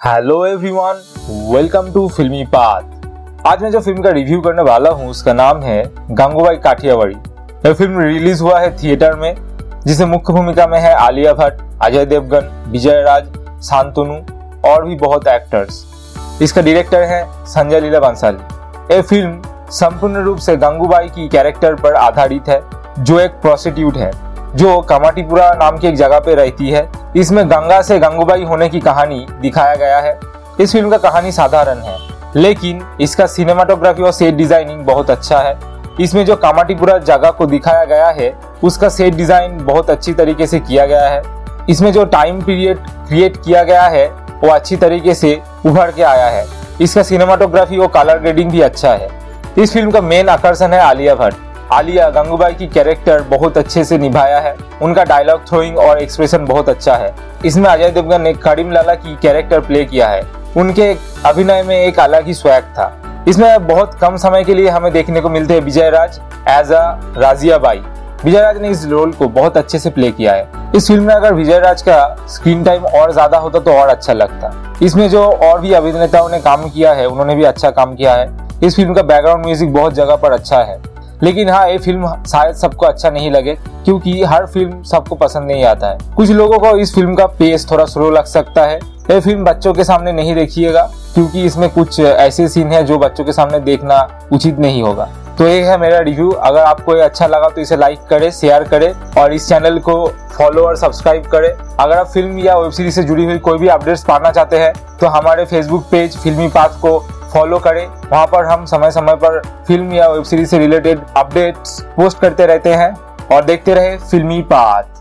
Hello everyone welcome to Filmi Path आज मैं जो फ़िल्म का रिव्यू करने वाला हूँ, उसका नाम है गंगूबाई काठियावाड़ी। यह फ़िल्म रिलीज़ हुआ है थिएटर में, जिसे मुख्य भूमिका में है आलिया भट्ट, अजय देवगन, विजय राज, शांतनु और भी बहुत एक्टर्स इसका डायरेक्टर है संजय लीला बंसाली। यह फ़िल्म संपूर्ण रूप से गंगूबाई की कैरेक्टर पर आधारित है, जो एक प्रोस्टिट्यूट है, जो कमाटीपुरा नाम की एक जगह पे रहती है इसमें गंगा से गंगूबाई होने की कहानी दिखाया गया है। इस फ़िल्म का कहानी साधारण है, लेकिन इसका सिनेमाटोग्राफी और सेट डिज़ाइनिंग बहुत अच्छा है। इसमें जो कामाटीपुरा जगह को दिखाया गया है, उसका सेट डिज़ाइन बहुत अच्छी तरीके से किया गया है। इसमें जो टाइम पीरियड क्रिएट किया गया है, वो अच्छी तरीके से उभर के आया है। इसका सिनेमाटोग्राफी और कलर ग्रेडिंग भी अच्छा है। इस फ़िल्म का मेन आकर्षण है आलिया भट्ट। आलिया गंगूबाई की कैरेक्टर बहुत अच्छे से निभाया है। उनका डायलॉग थ्रोइंग और एक्सप्रेशन बहुत अच्छा है। इसमें अजय देवगन ने करीम लाला की कैरेक्टर प्ले किया है। उनके अभिनय में एक अलग ही स्वैग था। इसमें बहुत कम समय के लिए हमें देखने को मिलते हैं विजय राज एज अ राजिया बाई विजय राज ने इस रोल को बहुत अच्छे से प्ले किया है। इस फ़िल्म में अगर विजय राज का स्क्रीन टाइम और ज़्यादा होता तो और अच्छा लगता। इसमें जो और भी अभिनेताओं ने काम किया है, उन्होंने भी अच्छा काम किया है। इस फ़िल्म का बैकग्राउंड म्यूज़िक बहुत जगह पर अच्छा है। लेकिन हाँ ये फ़िल्म शायद सबको अच्छा नहीं लगे, क्योंकि हर फ़िल्म सबको पसंद नहीं आता है। कुछ लोगों को इस फ़िल्म का पेस थोड़ा स्लो लग सकता है। ये फ़िल्म बच्चों के सामने नहीं देखिएगा, क्योंकि इसमें कुछ ऐसे सीन है जो बच्चों के सामने देखना उचित नहीं होगा। तो ये है मेरा रिव्यू अगर आपको ये अच्छा लगा तो इसे लाइक करें शेयर करें और इस चैनल को फॉलो और सब्सक्राइब करें। अगर आप फ़िल्म या वेब सीरीज़ से जुड़ी हुई कोई भी अपडेट्स पाना चाहते हैं तो हमारे फेसबुक पेज फिल्मी पाथ को फॉलो करें। वहाँ पर हम समय समय पर फ़िल्म या वेब सीरीज़ से रिलेटेड अपडेट्स पोस्ट करते रहते हैं और देखते रहे फिल्मी पाथ